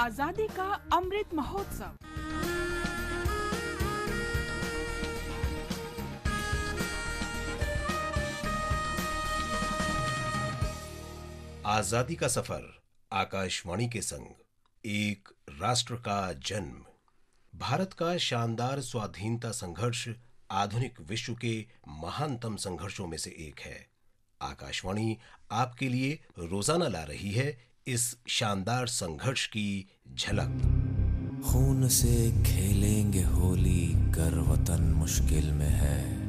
आज़ादी का अमृत महोत्सव। आज़ादी का सफ़र, आकाशवाणी के संग। एक राष्ट्र का जन्म। भारत का शानदार स्वाधीनता संघर्ष आधुनिक विश्व के महानतम संघर्षों में से एक है। आकाशवाणी आपके लिए रोज़ाना ला रही है इस शानदार संघर्ष की झलक। खून से खेलेंगे होली कर वतन मुश्किल में है।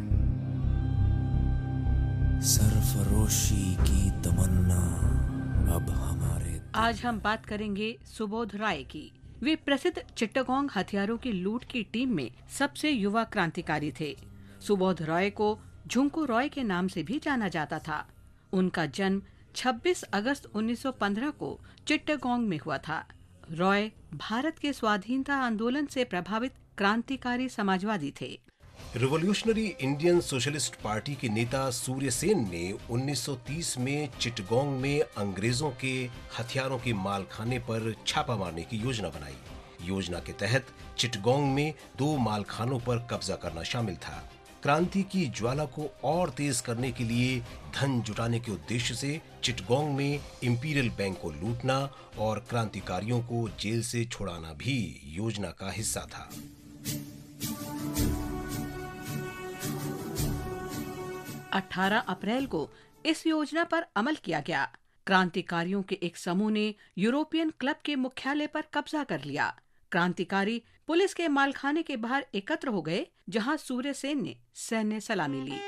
सरफरोशी की तमन्ना अब हमारे आज हम बात करेंगे सुबोध राय की। वे प्रसिद्ध चिट्टगोंग हथियारों की लूट की टीम में सबसे युवा क्रांतिकारी थे। सुबोध रॉय को झुंकू रॉय के नाम से भी जाना जाता था। उनका जन्म 26 अगस्त 1915 को चिट्टगोंग में हुआ था। रॉय भारत के स्वाधीनता आंदोलन से प्रभावित क्रांतिकारी समाजवादी थे। रिवोल्यूशनरी इंडियन सोशलिस्ट पार्टी के नेता सूर्य सेन ने 1930 में चिटगोंग में अंग्रेज़ों के हथियारों के मालखाने पर छापा मारने की योजना बनाई। योजना के तहत चिटगोंग में दो मालखानों पर कब्जा करना शामिल था। क्रांति की ज्वाला को और तेज करने के लिए धन जुटाने के उद्देश्य से चिटगोंग में इंपीरियल बैंक को लूटना और क्रांतिकारियों को जेल से छुड़ाना भी योजना का हिस्सा था। 18 अप्रैल को इस योजना पर अमल किया गया। क्रांतिकारियों के एक समूह ने यूरोपियन क्लब के मुख्यालय पर कब्जा कर लिया। क्रांतिकारी पुलिस के मालखाने के बाहर एकत्र हो गए, जहाँ सूर्य सेन ने सैन्य सलामी ली।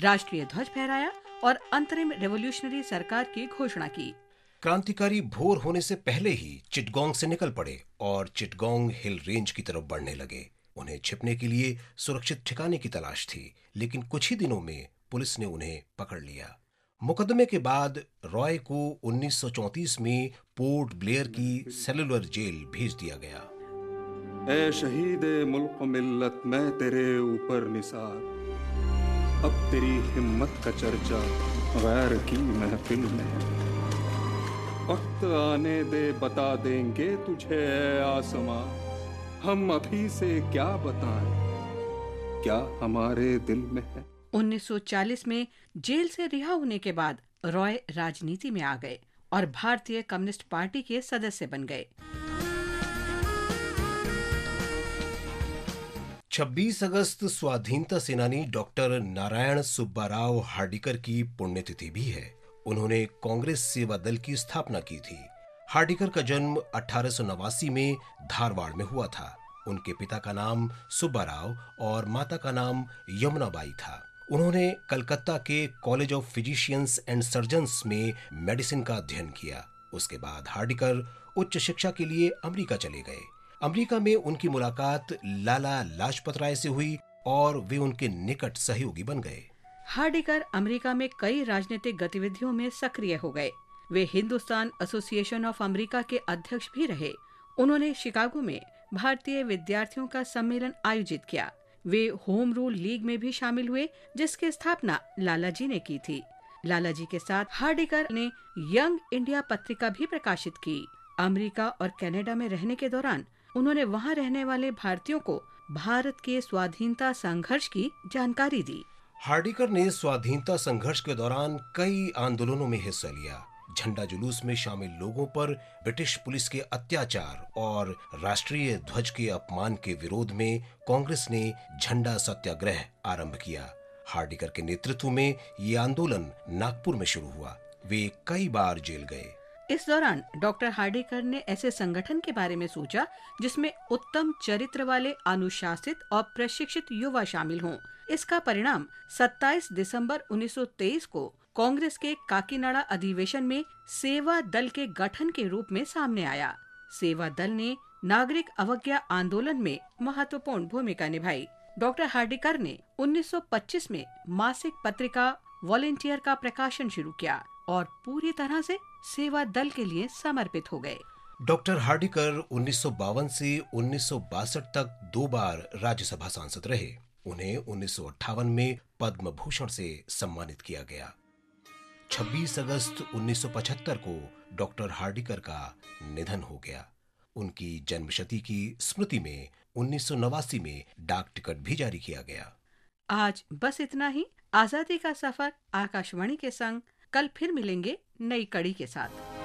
राष्ट्रीय ध्वज फहराया और अंतरिम रेवोल्यूशनरी सरकार की घोषणा की। क्रांतिकारी भोर होने से पहले ही चिटगोंग से निकल पड़े और चिटगोंग हिल रेंज की तरफ़ बढ़ने लगे। उन्हें छिपने के लिए सुरक्षित ठिकाने की तलाश थी, लेकिन कुछ ही दिनों में पुलिस ने उन्हें पकड़ लिया। मुकदमे के बाद रॉय को 1934 में पोर्ट ब्लेयर की सेलुलर जेल भेज दिया गया। शहीद मुल्क मिल्लत, मैं तेरे ऊपर निसार। अब तेरी हिम्मत का चर्चा गैर की महफिल में। वक्त आने दे, बता देंगे तुझे आसमां। हम अभी से क्या बताएँ? क्या हमारे दिल में है? 1940 में जेल से रिहा होने के बाद रॉय राजनीति में आ गए और भारतीय कम्युनिस्ट पार्टी के सदस्य बन गए। 26 अगस्त स्वाधीनता सेनानी डॉक्टर नारायण सुब्बाराव हार्डिकर की पुण्यतिथि भी है। उन्होंने कांग्रेस सेवा दल की स्थापना की थी। हार्डिकर का जन्म अठारह सौ नवासी में धारवाड़ में हुआ था। उनके पिता का नाम सुब्बाराव और माता का नाम यमुनाबाई था। उन्होंने कलकत्ता के college of physicians and surgeons में मेडिसिन का अध्ययन किया। उसके बाद हार्डिकर उच्च शिक्षा के लिए अमेरिका चले गए। अमेरिका में उनकी मुलाकात लाला लाजपत राय से हुई और वे उनके निकट सहयोगी बन गए। हार्डिकर अमेरिका में कई राजनीतिक गतिविधियों में सक्रिय हो गए। वे हिंदुस्तान एसोसिएशन ऑफ़ अमेरिका के अध्यक्ष भी रहे। उन्होंने शिकागो में भारतीय विद्यार्थियों का सम्मेलन आयोजित किया। वे होम रूल लीग में भी शामिल हुए, जिसकी स्थापना लालाजी ने की थी। लालाजी के साथ हार्डिकर ने यंग इंडिया पत्रिका भी प्रकाशित की। अमेरिका और कनाडा में रहने के दौरान उन्होंने वहाँ रहने वाले भारतीयों को भारत के स्वाधीनता संघर्ष की जानकारी दी। हार्डिकर ने स्वाधीनता संघर्ष के दौरान कई आंदोलनों में हिस्सा लिया। झंडा जुलूस में शामिल लोगों पर ब्रिटिश पुलिस के अत्याचार और राष्ट्रीय ध्वज के अपमान के विरोध में कांग्रेस ने झंडा सत्याग्रह आरंभ किया। हार्डिकर के नेतृत्व में ये आंदोलन नागपुर में शुरू हुआ। वे कई बार जेल गए। इस दौरान डॉक्टर हार्डिकर ने ऐसे संगठन के बारे में सोचा, जिसमें उत्तम चरित्र वाले अनुशासित और प्रशिक्षित युवा शामिल हों। इसका परिणाम 27 दिसंबर 1923 को कांग्रेस के काकीनाडा अधिवेशन में सेवा दल के गठन के रूप में सामने आया। सेवा दल ने नागरिक अवज्ञा आंदोलन में महत्वपूर्ण भूमिका निभाई। डॉक्टर हार्डिकर ने 1925 में मासिक पत्रिका वॉलेंटियर का प्रकाशन शुरू किया और पूरी तरह से सेवा दल के लिए समर्पित हो गए। डॉक्टर हार्डिकर उन्नीस से उन्नीस सौ बासठ तक दो बार राज्यसभा सांसद रहे। उन्हें उन्नीस सौ अट्ठावन में पद्म भूषण से सम्मानित किया गया। 26 अगस्त 1975 को डॉक्टर हार्डिकर का निधन हो गया। उनकी जन्मशती की स्मृति में उन्नीस सौ नवासी में डाक टिकट भी जारी किया गया। आज बस इतना ही। आज़ादी का सफ़र आकाशवाणी के संग। कल फिर मिलेंगे नई कड़ी के साथ।